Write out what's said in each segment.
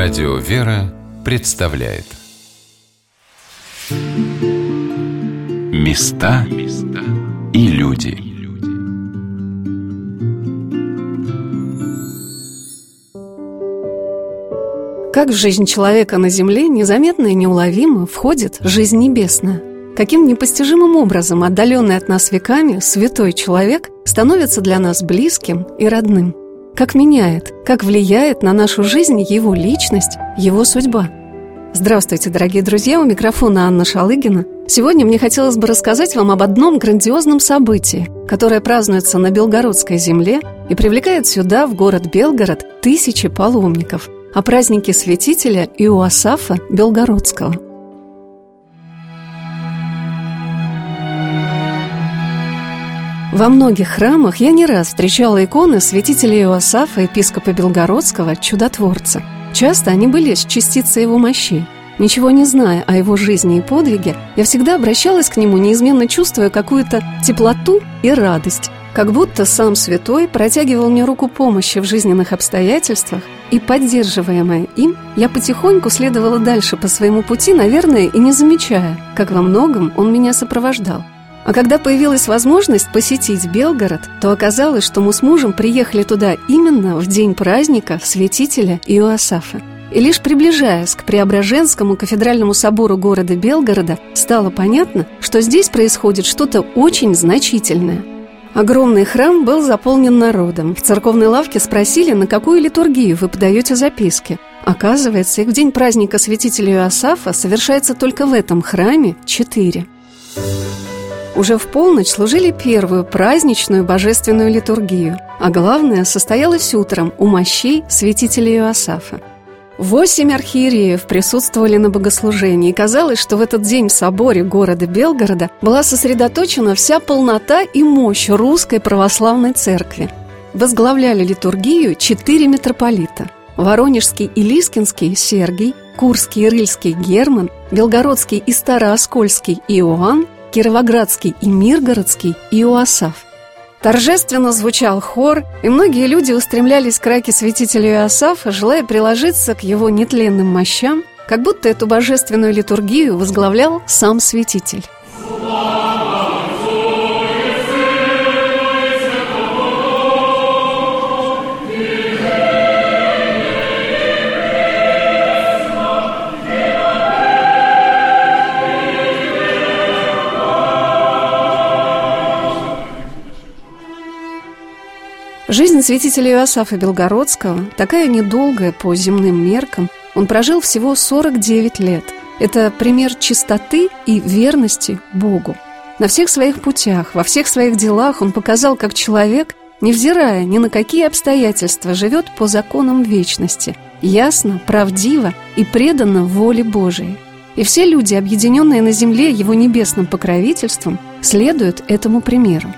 Радио «Вера» представляет. Места и люди. Как в жизнь человека на земле незаметно и неуловимо входит жизнь небесная? Каким непостижимым образом отдаленный от нас веками святой человек становится для нас близким и родным – как меняет, как влияет на нашу жизнь его личность, его судьба. Здравствуйте, дорогие друзья, у микрофона Анна Шалыгина. Сегодня мне хотелось бы рассказать вам об одном грандиозном событии, которое празднуется на Белгородской земле и привлекает сюда, в город Белгород, тысячи паломников, о празднике святителя Иоасафа Белгородского – Во многих храмах я не раз встречала иконы святителя Иоасафа, епископа Белгородского, чудотворца. Часто они были с частицей его мощей. Ничего не зная о его жизни и подвиге, я всегда обращалась к нему, неизменно чувствуя какую-то теплоту и радость, как будто сам святой протягивал мне руку помощи в жизненных обстоятельствах, и, поддерживаемая им, я потихоньку следовала дальше по своему пути, наверное, и не замечая, как во многом он меня сопровождал – а когда появилась возможность посетить Белгород, то оказалось, что мы с мужем приехали туда именно в день праздника святителя Иоасафа. И лишь приближаясь к Преображенскому кафедральному собору города Белгорода, стало понятно, что здесь происходит что-то очень значительное. Огромный храм был заполнен народом. В церковной лавке спросили, на какую литургию вы подаете записки. Оказывается, их в день праздника святителя Иоасафа совершается только в этом храме четыре. Уже в полночь служили первую праздничную божественную литургию, а главное состоялось утром у мощей святителя Иоасафа. Восемь архиереев присутствовали на богослужении, и казалось, что в этот день в соборе города Белгорода была сосредоточена вся полнота и мощь русской православной церкви. Возглавляли литургию четыре митрополита – Воронежский и Лискинский – Сергий, Курский и Рыльский – Герман, Белгородский и Старооскольский – Иоанн, Кировоградский и Миргородский Иоасаф. Торжественно звучал хор, и многие люди устремлялись к раке святителя Иоасафа, желая приложиться к его нетленным мощам, как будто эту божественную литургию возглавлял сам святитель. Жизнь святителя Иосафа Белгородского, такая недолгая по земным меркам, он прожил всего 49 лет. Это пример чистоты и верности Богу. На всех своих путях, во всех своих делах он показал, как человек, невзирая ни на какие обстоятельства, живет по законам вечности, ясно, правдиво и преданно воле Божией. И все люди, объединенные на земле его небесным покровительством, следуют этому примеру.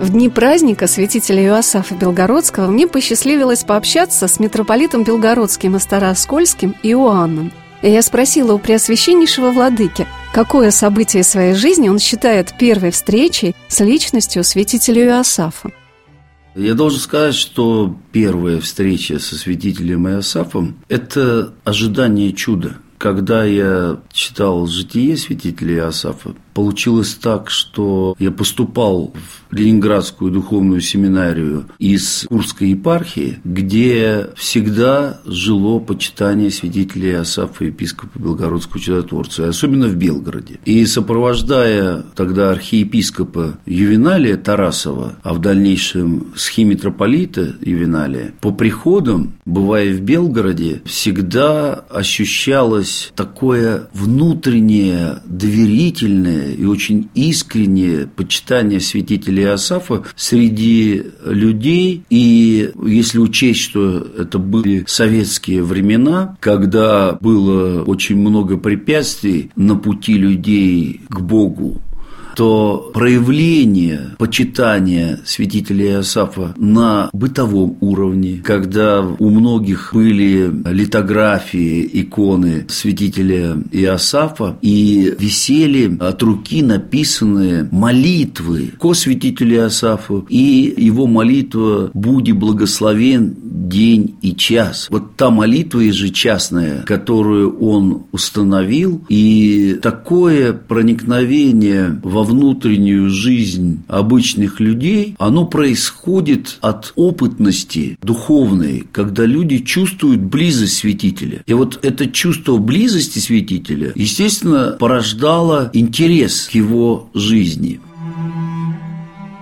В дни праздника святителя Иоасафа Белгородского мне посчастливилось пообщаться с митрополитом Белгородским и Старооскольским Иоанном. И я спросила у Преосвященнейшего Владыки, какое событие своей жизни он считает первой встречей с личностью святителя Иоасафа. Я должен сказать, что первая встреча со святителем Иосафом – это ожидание чуда. Когда я читал «Житие святителя Иосафа», получилось так, что я поступал в Ленинградскую духовную семинарию из Курской епархии, где всегда жило почитание святителя Иосафа, епископа Белгородского чудотворца, особенно в Белгороде. И сопровождая тогда архиепископа Ювеналия Тарасова, а в дальнейшем схимитрополита Ювеналия, по приходам, бывая в Белгороде, всегда ощущалось такое внутреннее доверительное и очень искреннее почитание святителя Иосафа среди людей. И если учесть, что это были советские времена, когда было очень много препятствий на пути людей к Богу, то проявление почитания святителя Иосафа на бытовом уровне, когда у многих были литографии, иконы святителя Иосафа, и висели от руки написанные молитвы ко святителю Иосафу, и его молитва «Буди благословен день и час. Вот та молитва ежечасная, которую он установил, и такое проникновение во внутреннюю жизнь обычных людей, оно происходит от опытности духовной, когда люди чувствуют близость святителя. И вот это чувство близости святителя, естественно, порождало интерес к его жизни.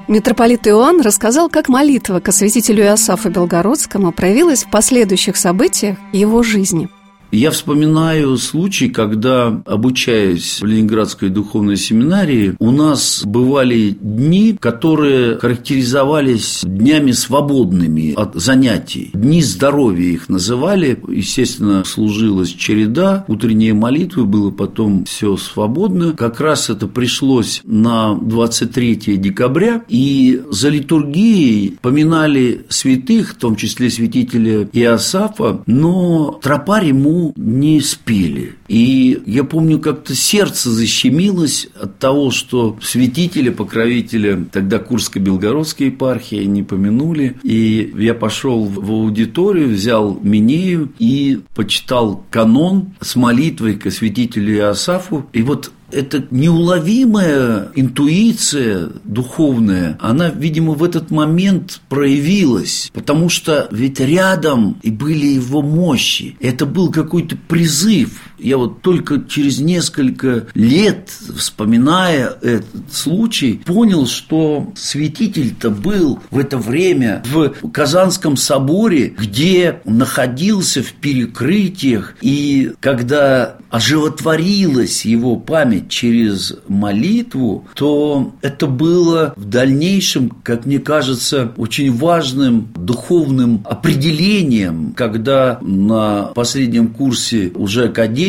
Митрополит Иоанн рассказал, как молитва к освятителю Иосафу Белгородскому проявилась в последующих событиях его жизни – я вспоминаю случай, когда, обучаясь в Ленинградской духовной семинарии, у нас бывали дни, которые характеризовались днями свободными от занятий. Дни здоровья их называли. Естественно, служилась череда, утренние молитвы, было потом все свободно. Как раз это пришлось на 23 декабря, и за литургией поминали святых, в том числе святителя Иосафа, но тропарь ему не спели. И я помню, как-то сердце защемилось от того, что святителя, покровителя тогда Курско-Белгородской епархии не помянули. И я пошел в аудиторию, взял Минею и почитал канон с молитвой к святителю Иосафу. И вот эта неуловимая интуиция духовная, она, видимо, в этот момент проявилась, потому что ведь рядом и были его мощи. Это был какой-то призыв. Я вот только через несколько лет, вспоминая этот случай, понял, что святитель-то был в это время в Казанском соборе, где находился в перекрытиях, и когда оживотворилась его память через молитву, то это было в дальнейшем, как мне кажется, очень важным духовным определением, когда на последнем курсе уже Академии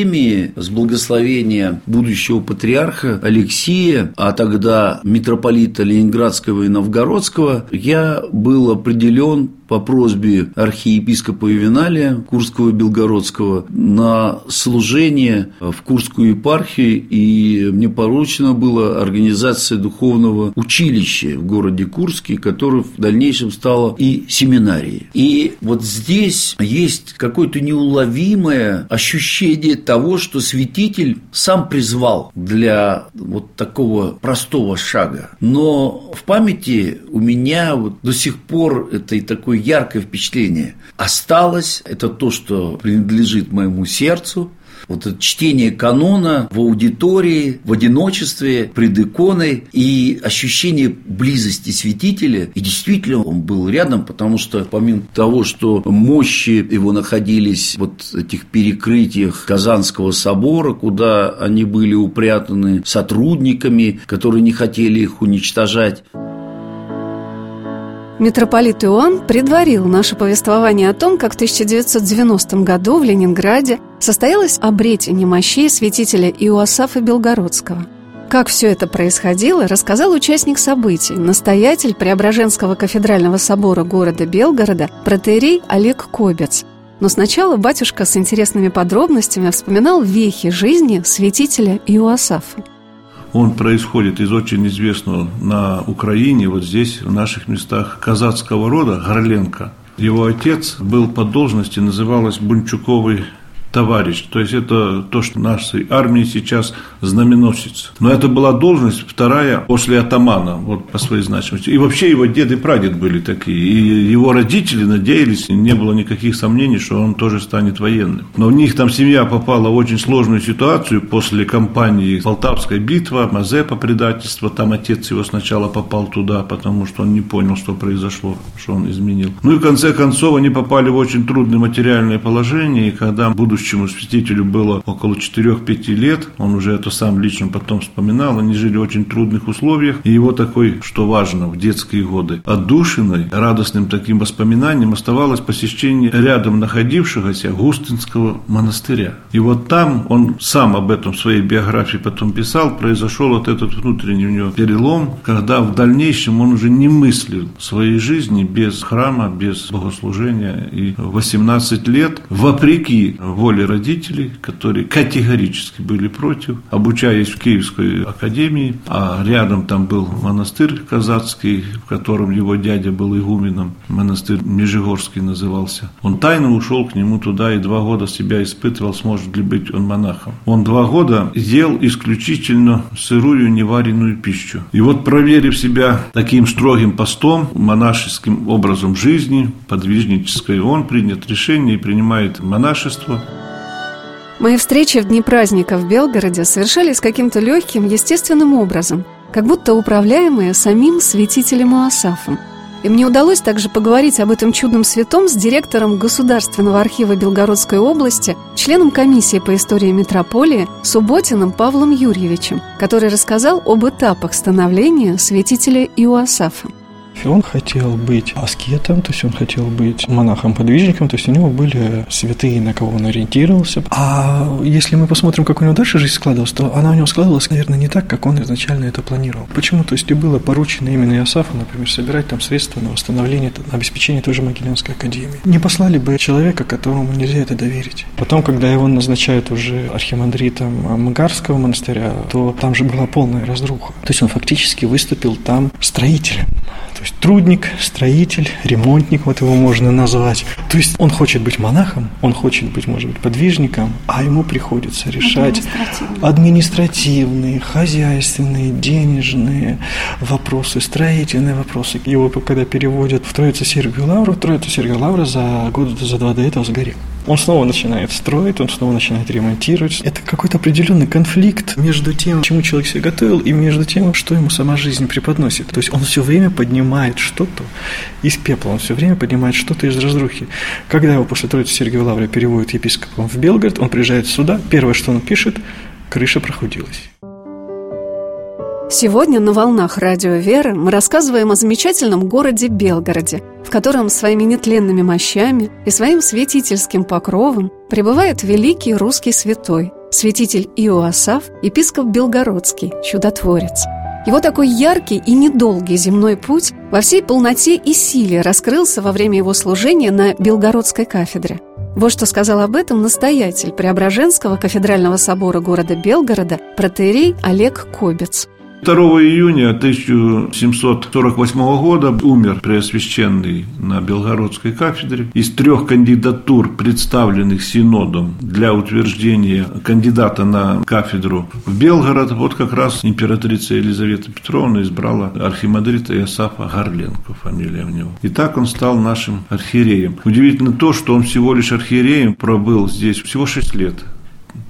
с благословения будущего патриарха Алексея, а тогда митрополита Ленинградского и Новгородского, я был определен по просьбе архиепископа Ювеналия Курского Белгородского на служение в Курскую епархию, и мне поручено было организация духовного училища в городе Курске, которое в дальнейшем стало и семинарией. И вот здесь есть какое-то неуловимое ощущение того, что святитель сам призвал для вот такого простого шага. Но в памяти у меня вот до сих пор это и такой яркое впечатление осталось. Это то, что принадлежит моему сердцу. Вот это чтение канона в аудитории, в одиночестве, пред иконой и ощущение близости святителя. И действительно он был рядом, потому что помимо того, что мощи его находились вот в этих перекрытиях Казанского собора, куда они были упрятаны сотрудниками, которые не хотели их уничтожать, Митрополит Иоанн предварил наше повествование о том, как в 1990 году в Ленинграде состоялось обретение мощей святителя Иоасафа Белгородского. Как все это происходило, рассказал участник событий, настоятель Преображенского кафедрального собора города Белгорода, протеерей Олег Кобец. Но сначала батюшка с интересными подробностями вспоминал вехи жизни святителя Иоасафа он происходит из очень известного на Украине, вот здесь, в наших местах, казацкого рода, Горленко. Его отец был по должности, называлась Бунчуковый товарищ. То есть это то, что нашей армии сейчас знаменосец. Но это была должность вторая после атамана, вот по своей значимости. И вообще его дед и прадед были такие. И его родители надеялись, не было никаких сомнений, что он тоже станет военным. Но у них там семья попала в очень сложную ситуацию после кампании Полтавская битва, Мазепа предательство. Там отец его сначала попал туда, потому что он не понял, что произошло, что он изменил. Ну и в конце концов они попали в очень трудное материальное положение, и когда, будучи будущему святителю было около 4-5 лет, он уже это сам лично потом вспоминал, они жили в очень трудных условиях, и его такой, что важно, в детские годы, отдушиной, радостным таким воспоминанием оставалось посещение рядом находившегося Густинского монастыря. И вот там он сам об этом в своей биографии потом писал, произошел вот этот внутренний у него перелом, когда в дальнейшем он уже не мыслил своей жизни без храма, без богослужения. И 18 лет, вопреки воле воле родителей, которые категорически были против, обучаясь в Киевской академии, а рядом там был монастырь казацкий, в котором его дядя был игуменом, монастырь Межигорский назывался. Он тайно ушел к нему туда и два года себя испытывал, сможет ли быть он монахом. Он два года ел исключительно сырую неваренную пищу. И вот проверив себя таким строгим постом, монашеским образом жизни, подвижнической, он принят решение и принимает монашество. Мои встречи в дни праздника в Белгороде совершались каким-то легким, естественным образом, как будто управляемые самим святителем Иосафом. И мне удалось также поговорить об этом чудном святом с директором Государственного архива Белгородской области, членом комиссии по истории метрополии Субботиным Павлом Юрьевичем, который рассказал об этапах становления святителя Иоасафа. Он хотел быть аскетом, то есть он хотел быть монахом-подвижником, то есть у него были святые, на кого он ориентировался. А если мы посмотрим, как у него дальше жизнь складывалась, то она у него складывалась, наверное, не так, как он изначально это планировал. Почему? То есть и было поручено именно Иосафу, например, собирать там средства на восстановление, на обеспечение той же Могилянской академии. Не послали бы человека, которому нельзя это доверить. Потом, когда его назначают уже архимандритом Магарского монастыря, то там же была полная разруха. То есть он фактически выступил там строителем. То есть трудник, строитель, ремонтник, вот его можно назвать. То есть он хочет быть монахом, он хочет быть, может быть, подвижником, а ему приходится решать административные, хозяйственные, денежные вопросы, строительные вопросы. Его когда переводят в Троицу Сергию Лавру, Троицу Сергию Лавра за год, за два до этого сгорел. Он снова начинает строить, он снова начинает ремонтировать. Это какой-то определенный конфликт между тем, чему человек себя готовил, и между тем, что ему сама жизнь преподносит. То есть он все время поднимает что-то из пепла, он все время поднимает что-то из разрухи. Когда его после Троицы Сергия Лаврия переводят епископом в Белгород, он приезжает сюда, первое, что он пишет, крыша прохудилась. Сегодня на «Волнах Радио Веры» мы рассказываем о замечательном городе Белгороде, в котором своими нетленными мощами и своим святительским покровом пребывает великий русский святой, святитель Иоасаф, епископ Белгородский, чудотворец. Его такой яркий и недолгий земной путь во всей полноте и силе раскрылся во время его служения на Белгородской кафедре. Вот что сказал об этом настоятель Преображенского кафедрального собора города Белгорода протеерей Олег Кобец – 2 июня 1748 года умер Преосвященный на Белгородской кафедре. Из трех кандидатур, представленных Синодом для утверждения кандидата на кафедру в Белгород, вот как раз императрица Елизавета Петровна избрала архимандрита Иосафа Горленко, фамилия у него. И так он стал нашим архиереем. Удивительно то, что он всего лишь архиереем пробыл здесь всего 6 лет.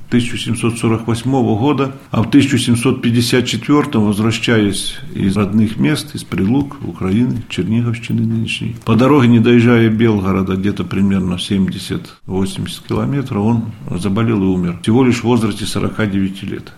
1748 года, а в 1754 возвращаясь из родных мест, из Прилук, Украины, Черниговщины нынешней, по дороге, не доезжая Белгорода, где-то примерно 70-80 километров, он заболел и умер. Всего лишь в возрасте 49 лет.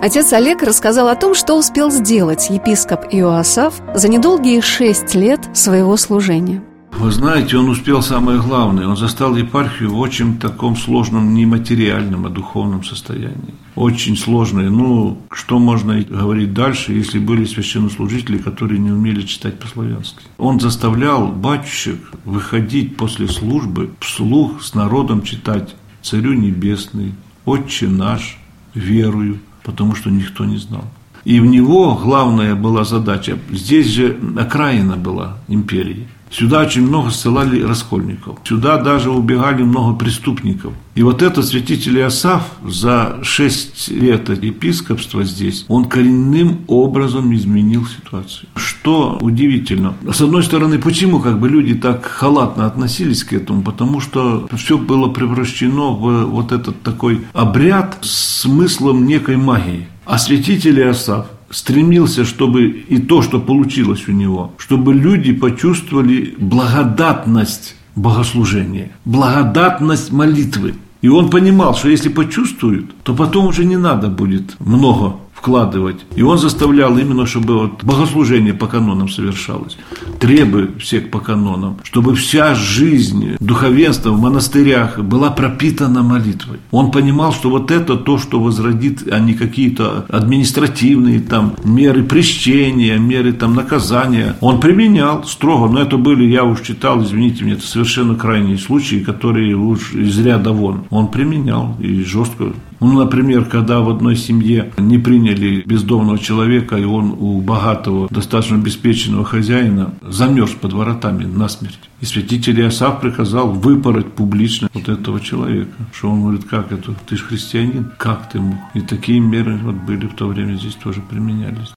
Отец Олег рассказал о том, что успел сделать епископ Иоасав за недолгие шесть лет своего служения – вы знаете, он успел самое главное. Он застал епархию в очень таком сложном, не материальном, а духовном состоянии. Очень сложное. Ну, что можно говорить дальше, если были священнослужители, которые не умели читать по-славянски. Он заставлял батюшек выходить после службы вслух с народом читать «Царю небесный», «Отче наш», «Верую», потому что никто не знал. И в него главная была задача, здесь же окраина была империи, Сюда очень много ссылали раскольников. Сюда даже убегали много преступников. И вот этот святитель Иосаф за шесть лет епископства здесь, он коренным образом изменил ситуацию. Что удивительно. С одной стороны, почему как бы люди так халатно относились к этому? Потому что все было превращено в вот этот такой обряд с смыслом некой магии. А святитель Иосаф стремился, чтобы и то, что получилось у него, чтобы люди почувствовали благодатность богослужения, благодатность молитвы. И он понимал, что если почувствуют, то потом уже не надо будет много вкладывать. И он заставлял именно, чтобы вот богослужение по канонам совершалось. Требуя всех по канонам, чтобы вся жизнь духовенства в монастырях была пропитана молитвой. Он понимал, что вот это то, что возродит, а не какие-то административные там меры прещения, меры там наказания. Он применял строго, но это были, я уж читал, извините меня, это совершенно крайние случаи, которые уж из ряда вон. Он применял и жестко ну, например, когда в одной семье не приняли бездомного человека, и он у богатого, достаточно обеспеченного хозяина замерз под воротами насмерть. И святитель Иосаф приказал выпороть публично вот этого человека. Что он говорит, как это? Ты же христианин, как ты мог? И такие меры вот были в то время здесь тоже применялись.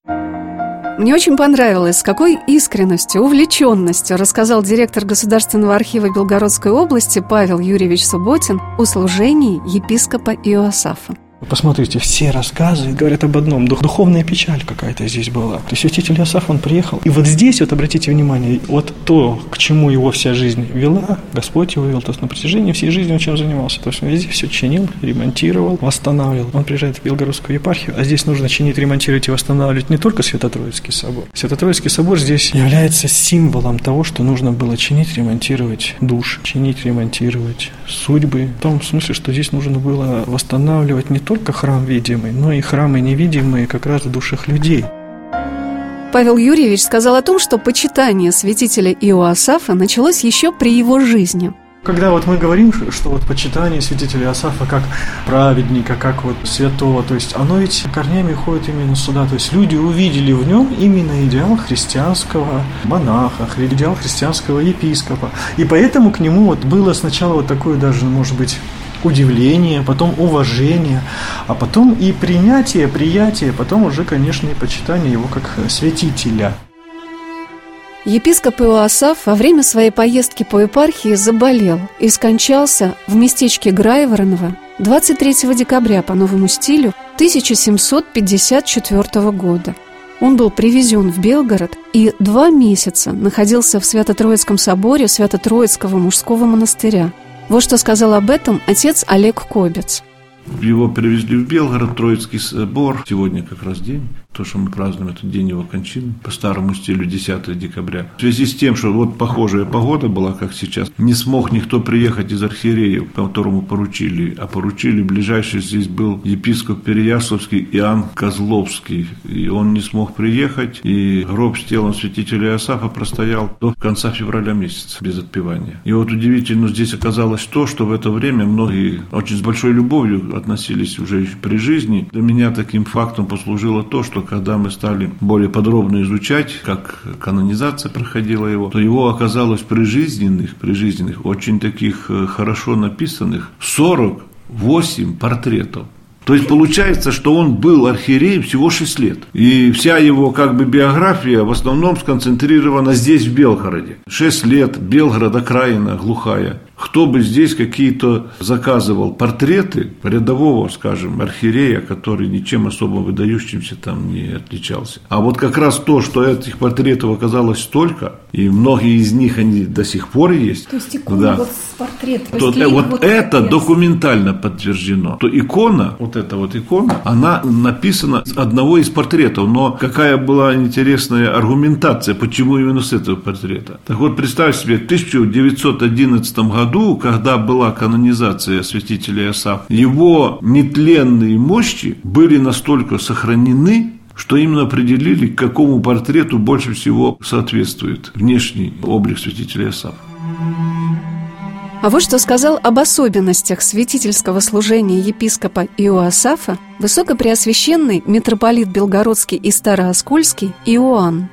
Мне очень понравилось, с какой искренностью, увлеченностью рассказал директор Государственного архива Белгородской области Павел Юрьевич Субботин о служении епископа Иоасафа. Посмотрите, все рассказы говорят об одном. Духовная печаль какая-то здесь была. То есть святитель Иосаф, он приехал. И вот здесь, вот обратите внимание, вот то, к чему его вся жизнь вела, Господь его вел, то есть на протяжении всей жизни он чем занимался. То есть он везде все чинил, ремонтировал, восстанавливал. Он приезжает в Белгородскую епархию, а здесь нужно чинить, ремонтировать и восстанавливать не только Свято-Троицкий собор. Свято-Троицкий собор здесь является символом того, что нужно было чинить, ремонтировать душ, чинить, ремонтировать судьбы. В том смысле, что здесь нужно было восстанавливать не только храм видимый, но и храмы невидимые как раз в душах людей. Павел Юрьевич сказал о том, что почитание святителя Иоасафа началось еще при его жизни – когда вот мы говорим, что вот почитание святителя Асафа как праведника, как вот святого, то есть оно ведь корнями ходит именно сюда. То есть люди увидели в нем именно идеал христианского монаха, идеал христианского епископа. И поэтому к нему вот было сначала вот такое даже, может быть, удивление, потом уважение, а потом и принятие, приятие, потом уже, конечно, и почитание его как святителя. Епископ Иоасаф во время своей поездки по епархии заболел и скончался в местечке Грайвороново 23 декабря по новому стилю 1754 года. Он был привезен в Белгород и два месяца находился в Свято-Троицком соборе Свято-Троицкого мужского монастыря – вот что сказал об этом отец Олег Кобец. Его привезли в Белгород, Троицкий собор. Сегодня как раз день то, что мы празднуем этот день его кончины, по старому стилю 10 декабря. В связи с тем, что вот похожая погода была, как сейчас, не смог никто приехать из архиереев, которому поручили, а поручили ближайший здесь был епископ Переяславский Иоанн Козловский. И он не смог приехать, и гроб с телом святителя Иосафа простоял до конца февраля месяца без отпевания. И вот удивительно здесь оказалось то, что в это время многие очень с большой любовью относились уже при жизни. Для меня таким фактом послужило то, что когда мы стали более подробно изучать, как канонизация проходила его, то его оказалось прижизненных, прижизненных, очень таких э, хорошо написанных 48 портретов. То есть получается, что он был архиереем всего 6 лет. И вся его как бы биография в основном сконцентрирована здесь, в Белгороде. 6 лет, Белгород, окраина, глухая кто бы здесь какие-то заказывал портреты рядового, скажем, архиерея, который ничем особо выдающимся там не отличался. А вот как раз то, что этих портретов оказалось столько, и многие из них они до сих пор есть. То есть икона да, вот с портретом. То, э, вот, вот это капец. документально подтверждено. То икона, вот эта вот икона, она написана с одного из портретов. Но какая была интересная аргументация, почему именно с этого портрета. Так вот, представь себе, в 1911 году году, когда была канонизация святителя Иосафа, его нетленные мощи были настолько сохранены, что именно определили, к какому портрету больше всего соответствует внешний облик святителя Иосафа. А вот что сказал об особенностях святительского служения епископа Иоасафа высокопреосвященный митрополит Белгородский и Старооскольский Иоанн.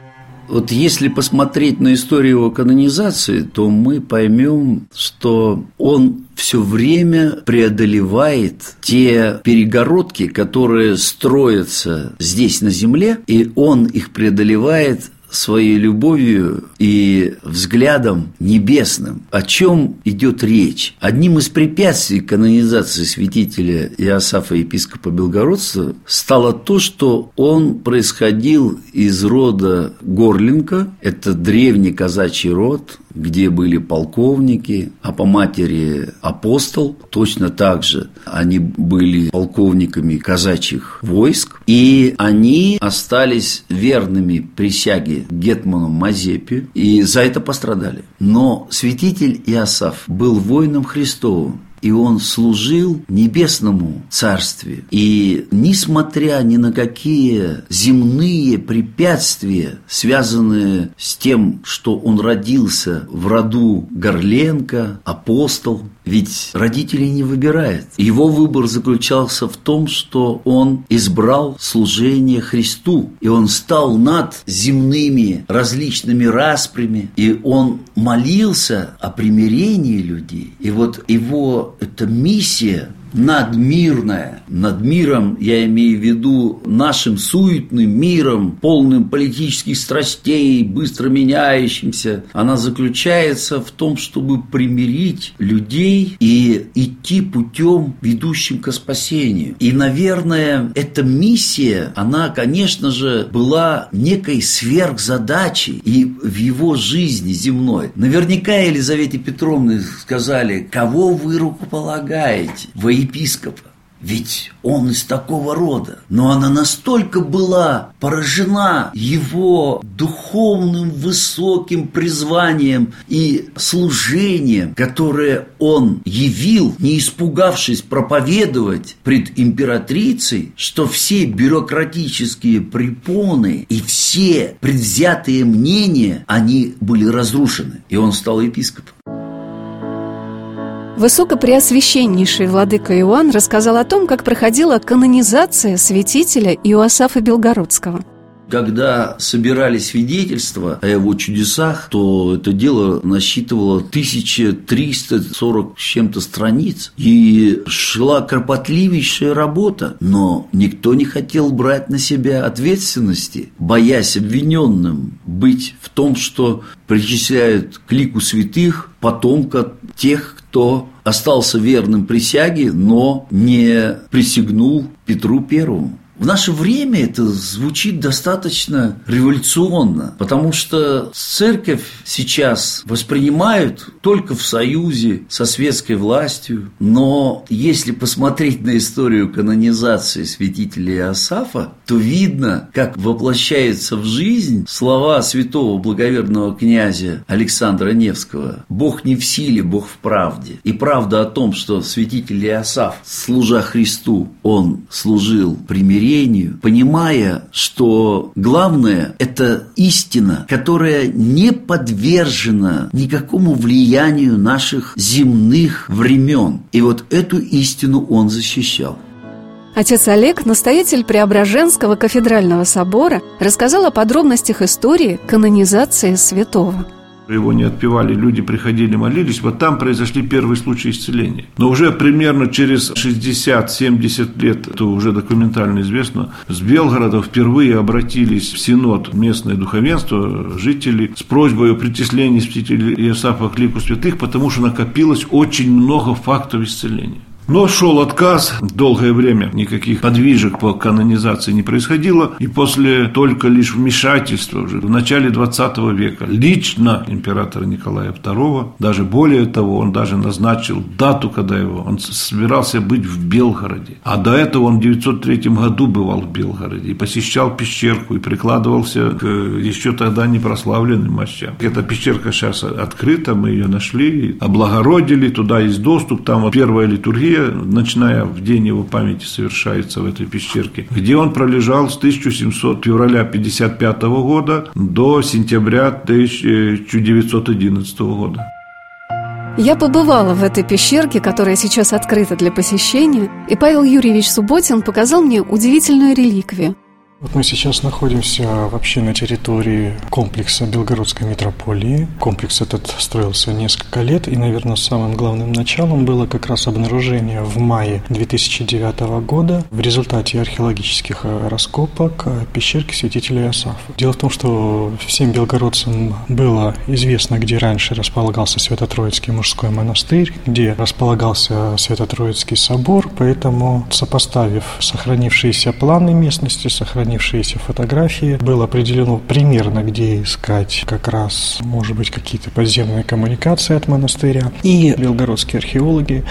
Вот если посмотреть на историю его канонизации, то мы поймем, что он все время преодолевает те перегородки, которые строятся здесь на земле, и он их преодолевает своей любовью и взглядом небесным. О чем идет речь? Одним из препятствий канонизации святителя Иосафа епископа Белгородца стало то, что он происходил из рода Горлинка, это древний казачий род, где были полковники, а по матери апостол. Точно так же они были полковниками казачьих войск. И они остались верными присяге Гетману Мазепе и за это пострадали. Но святитель Иосаф был воином Христовым и он служил небесному царствию. И несмотря ни на какие земные препятствия, связанные с тем, что он родился в роду Горленко, апостол, ведь родители не выбирают. Его выбор заключался в том, что он избрал служение Христу, и он стал над земными различными распрями, и он молился о примирении людей. И вот его эта миссия надмирная. Над миром я имею в виду нашим суетным миром, полным политических страстей, быстро меняющимся. Она заключается в том, чтобы примирить людей и идти путем, ведущим к спасению. И, наверное, эта миссия, она, конечно же, была некой сверхзадачей и в его жизни земной. Наверняка Елизавете Петровне сказали, кого вы рукополагаете во епископа. Ведь он из такого рода. Но она настолько была поражена его духовным высоким призванием и служением, которое он явил, не испугавшись проповедовать пред императрицей, что все бюрократические препоны и все предвзятые мнения, они были разрушены. И он стал епископом. Высокопреосвященнейший владыка Иоанн рассказал о том, как проходила канонизация святителя Иоасафа Белгородского. Когда собирали свидетельства о его чудесах, то это дело насчитывало 1340 с чем-то страниц. И шла кропотливейшая работа, но никто не хотел брать на себя ответственности, боясь обвиненным быть в том, что причисляют к лику святых потомка тех, кто остался верным присяге, но не присягнул Петру Первому. В наше время это звучит достаточно революционно, потому что церковь сейчас воспринимают только в союзе со светской властью, но если посмотреть на историю канонизации святителя Иосафа, то видно, как воплощается в жизнь слова святого благоверного князя Александра Невского «Бог не в силе, Бог в правде». И правда о том, что святитель Иосаф, служа Христу, он служил примирению, смирению, понимая, что главное – это истина, которая не подвержена никакому влиянию наших земных времен. И вот эту истину он защищал. Отец Олег, настоятель Преображенского кафедрального собора, рассказал о подробностях истории канонизации святого – его не отпевали, люди приходили, молились, вот там произошли первые случаи исцеления. Но уже примерно через 60-70 лет, это уже документально известно, с Белгорода впервые обратились в Синод местное духовенство, жители, с просьбой о причислении святителя Иосафа к лику святых, потому что накопилось очень много фактов исцеления. Но шел отказ, долгое время никаких подвижек по канонизации не происходило, и после только лишь вмешательства уже в начале 20 века лично императора Николая II, даже более того, он даже назначил дату, когда его, он собирался быть в Белгороде. А до этого он в 903 году бывал в Белгороде и посещал пещерку и прикладывался к еще тогда не прославленным мощам. Эта пещерка сейчас открыта, мы ее нашли, облагородили, туда есть доступ, там вот первая литургия литургия, ночная в день его памяти совершается в этой пещерке, где он пролежал с 1700 февраля 55 года до сентября 1911 года. Я побывала в этой пещерке, которая сейчас открыта для посещения, и Павел Юрьевич Субботин показал мне удивительную реликвию – вот мы сейчас находимся вообще на территории комплекса Белгородской метрополии. Комплекс этот строился несколько лет, и, наверное, самым главным началом было как раз обнаружение в мае 2009 года в результате археологических э, раскопок э, пещерки святителя Иосафа. Дело в том, что всем белгородцам было известно, где раньше располагался Свято-Троицкий мужской монастырь, где располагался Свято-Троицкий собор, поэтому, сопоставив сохранившиеся планы местности, сохранившиеся сохранившиеся фотографии. Было определено примерно, где искать как раз, может быть, какие-то подземные коммуникации от монастыря. И белгородские археологи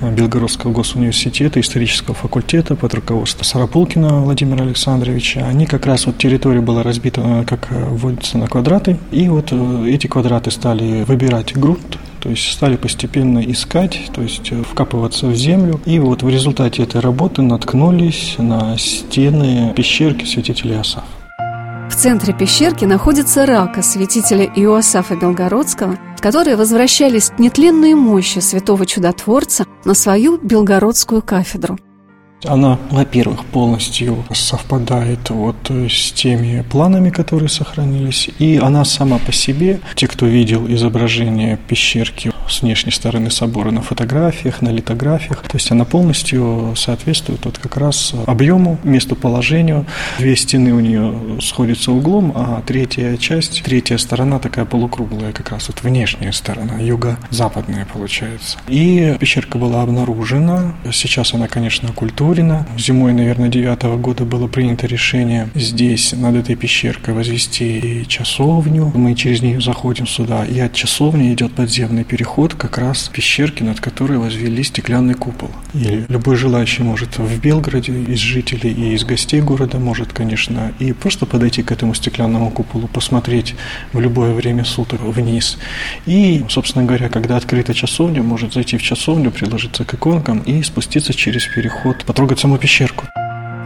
Белгородского госуниверситета, исторического факультета под руководством Сарапулкина Владимира Александровича, они как раз вот территория была разбита, как вводится, на квадраты. И вот эти квадраты стали выбирать грунт, то есть стали постепенно искать, то есть э, вкапываться в землю. И вот в результате этой работы наткнулись на стены пещерки святителя Асафа. В центре пещерки находится рака святителя Иоасафа Белгородского, которые возвращались нетленные мощи святого чудотворца на свою белгородскую кафедру – она, во-первых, полностью совпадает вот с теми планами, которые сохранились, и она сама по себе, те, кто видел изображение пещерки с внешней стороны собора на фотографиях, на литографиях, то есть она полностью соответствует вот как раз объему, местоположению. Две стены у нее сходятся углом, а третья часть, третья сторона такая полукруглая, как раз вот внешняя сторона, юго-западная получается. И пещерка была обнаружена, сейчас она, конечно, культурная, Турина. Зимой, наверное, девятого года было принято решение здесь, над этой пещеркой, возвести часовню. Мы через нее заходим сюда, и от часовни идет подземный переход как раз к пещерке, над которой возвели стеклянный купол. И любой желающий может в Белгороде, из жителей и из гостей города может, конечно, и просто подойти к этому стеклянному куполу, посмотреть в любое время суток вниз. И, собственно говоря, когда открыта часовня, может зайти в часовню, приложиться к иконкам и спуститься через переход потрогать саму пещерку.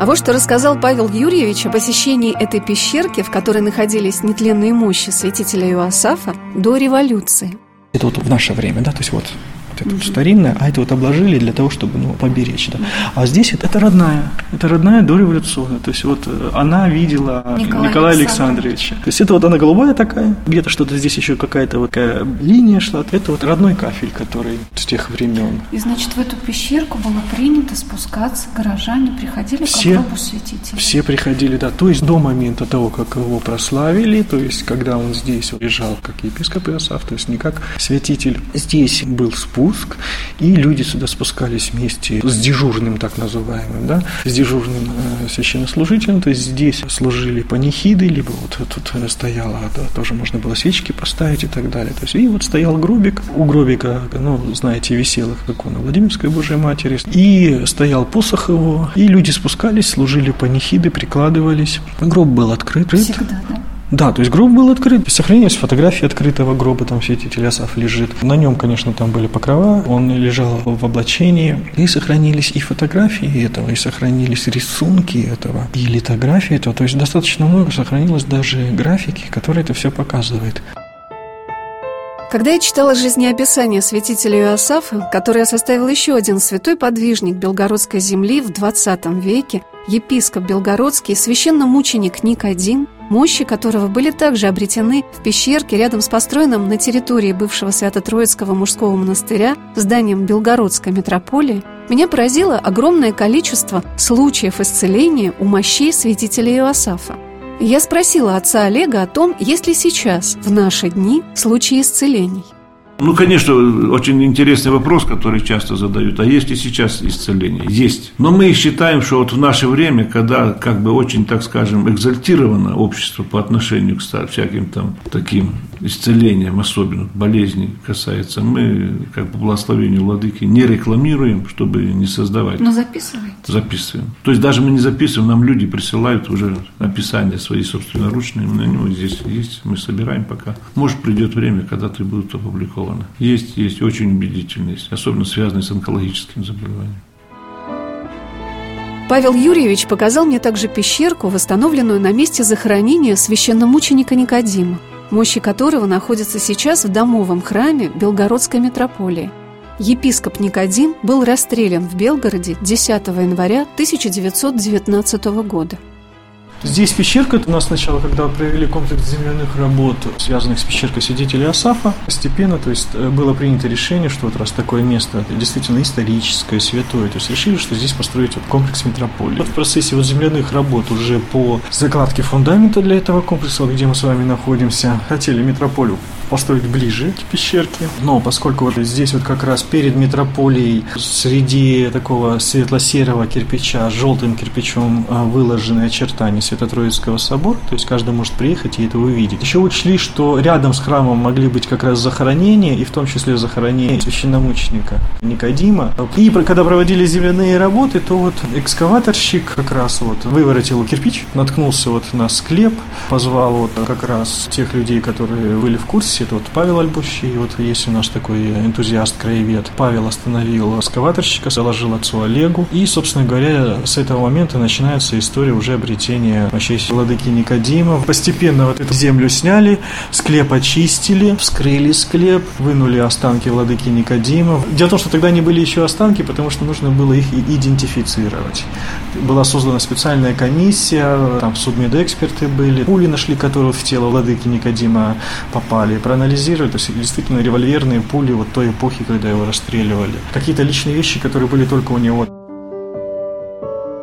А вот что рассказал Павел Юрьевич о посещении этой пещерки, в которой находились нетленные мощи святителя Иоасафа до революции. Это вот в наше время, да, то есть вот это угу. старинное, а это вот обложили для того, чтобы ну, поберечь. Да. А здесь это, это родная, это родная дореволюционная. То есть вот э, она видела Николай Николая Александровича. То есть это вот она голубая такая, где-то что-то здесь еще какая-то вот такая линия шла. Это вот родной кафель, который с тех времен. И значит в эту пещерку было принято спускаться, горожане приходили все, к гробу святителя. Все приходили, да. То есть до момента того, как его прославили, то есть когда он здесь лежал как епископ Иосаф, то есть не как святитель, здесь был спуск спуск, и люди сюда спускались вместе с дежурным, так называемым, да, с дежурным э, священнослужителем, то есть здесь служили панихиды, либо вот тут стояла, да, тоже можно было свечки поставить и так далее. То есть, и вот стоял гробик, у гробика, ну, знаете, висела икона Владимирской Божьей Матери, и стоял посох его, и люди спускались, служили панихиды, прикладывались. Гроб был открыт. Всегда, да? Да, то есть гроб был открыт. Сохранились фотографии открытого гроба, там святитель Асаф лежит. На нем, конечно, там были покрова, он лежал в облачении. И сохранились и фотографии этого, и сохранились рисунки этого, и литографии этого. То есть достаточно много сохранилось даже графики, которые это все показывает. Когда я читала жизнеописание святителя Иосафа, которое составил еще один святой подвижник Белгородской земли в XX веке, епископ Белгородский, священномученик Никодим, мощи которого были также обретены в пещерке рядом с построенным на территории бывшего Свято-Троицкого мужского монастыря зданием Белгородской митрополии, меня поразило огромное количество случаев исцеления у мощей святителя Иосафа. Я спросила отца Олега о том, есть ли сейчас, в наши дни, случаи исцелений – ну, конечно, очень интересный вопрос, который часто задают. А есть ли сейчас исцеление? Есть. Но мы считаем, что вот в наше время, когда как бы очень, так скажем, экзальтировано общество по отношению к всяким там таким исцелениям, особенно болезней касается, мы, как по благословению Владыки, не рекламируем, чтобы не создавать. Но записываете? Записываем. То есть даже мы не записываем, нам люди присылают уже описания свои собственноручные, на него здесь есть, мы собираем пока. Может, придет время, когда это будут опубликованы опубликовано. Есть, есть, очень убедительно есть, особенно связанные с онкологическим заболеванием. Павел Юрьевич показал мне также пещерку, восстановленную на месте захоронения священномученика Никодима, мощи которого находятся сейчас в домовом храме Белгородской митрополии. Епископ Никодим был расстрелян в Белгороде 10 января 1919 года. Здесь пещерка, у нас сначала, когда провели комплекс земляных работ, связанных с пещеркой свидетелей Асафа, постепенно, то есть э, было принято решение, что вот раз такое место действительно историческое, святое, то есть решили, что здесь построить вот комплекс метрополии. Вот в процессе вот земляных работ уже по закладке фундамента для этого комплекса, где мы с вами находимся, хотели метрополию построить ближе к пещерке. Но поскольку вот здесь вот как раз перед метрополией среди такого светло-серого кирпича желтым кирпичом а, выложены очертания Свято-Троицкого собора, то есть каждый может приехать и это увидеть. Еще учли, что рядом с храмом могли быть как раз захоронения, и в том числе захоронение священномученика Никодима. И когда проводили земляные работы, то вот экскаваторщик как раз вот выворотил кирпич, наткнулся вот на склеп, позвал вот как раз тех людей, которые были в курсе, это вот Павел Альбущий, вот есть у нас такой энтузиаст-краевед. Павел остановил экскаваторщика, заложил отцу Олегу, и, собственно говоря, с этого момента начинается история уже обретения мощей владыки Никодима. Постепенно вот эту землю сняли, склеп очистили, вскрыли склеп, вынули останки владыки Никодима. Дело в том, что тогда не были еще останки, потому что нужно было их идентифицировать. Была создана специальная комиссия, там судмедэксперты были, пули нашли, которые в тело владыки Никодима попали, проанализировали, то есть действительно револьверные пули вот той эпохи, когда его расстреливали. Какие-то личные вещи, которые были только у него.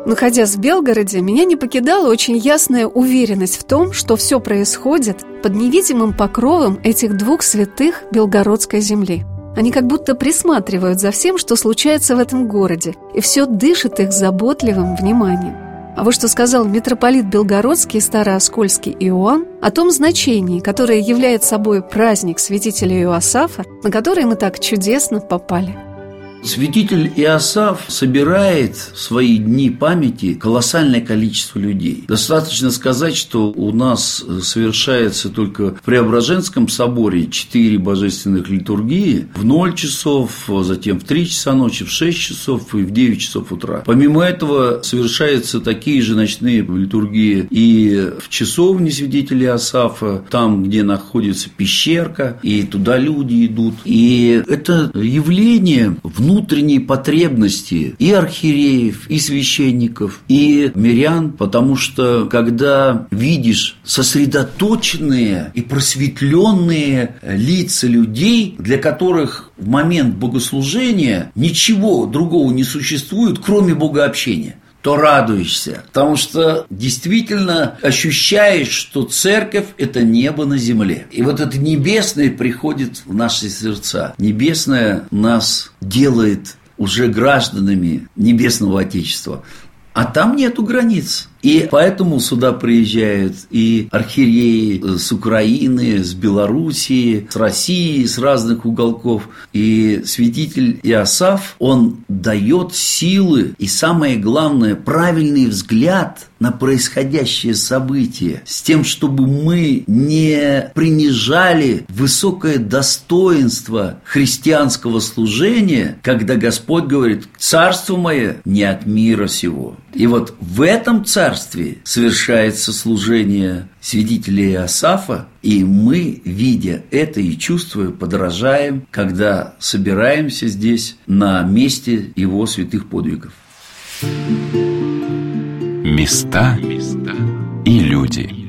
Находясь в Белгороде, меня не покидала очень ясная уверенность в том, что все происходит под невидимым покровом этих двух святых белгородской земли. Они как будто присматривают за всем, что случается в этом городе, и все дышит их заботливым вниманием. А вот что сказал митрополит Белгородский Старооскольский Иоанн о том значении, которое является собой праздник святителя Иоасафа, на который мы так чудесно попали – Святитель Иосаф собирает в свои дни памяти колоссальное количество людей. Достаточно сказать, что у нас совершается только в Преображенском соборе четыре божественных литургии в 0 часов, затем в 3 часа ночи, в 6 часов и в 9 часов утра. Помимо этого совершаются такие же ночные литургии и в часовне святителя Иосафа, там, где находится пещерка, и туда люди идут. И это явление внутреннее внутренние потребности и архиереев, и священников, и мирян, потому что когда видишь сосредоточенные и просветленные лица людей, для которых в момент богослужения ничего другого не существует, кроме богообщения то радуешься, потому что действительно ощущаешь, что церковь – это небо на земле. И вот это небесное приходит в наши сердца. Небесное нас делает уже гражданами Небесного Отечества. А там нету границ. И поэтому сюда приезжают и архиереи с Украины, с Белоруссии, с России, с разных уголков. И святитель Иосаф, он дает силы и, самое главное, правильный взгляд на происходящее событие, с тем, чтобы мы не принижали высокое достоинство христианского служения, когда Господь говорит, «Царство мое не от мира сего». И вот в этом царстве царстве совершается служение свидетелей Иосафа, и мы, видя это и чувствуя, подражаем, когда собираемся здесь на месте его святых подвигов. Места и люди.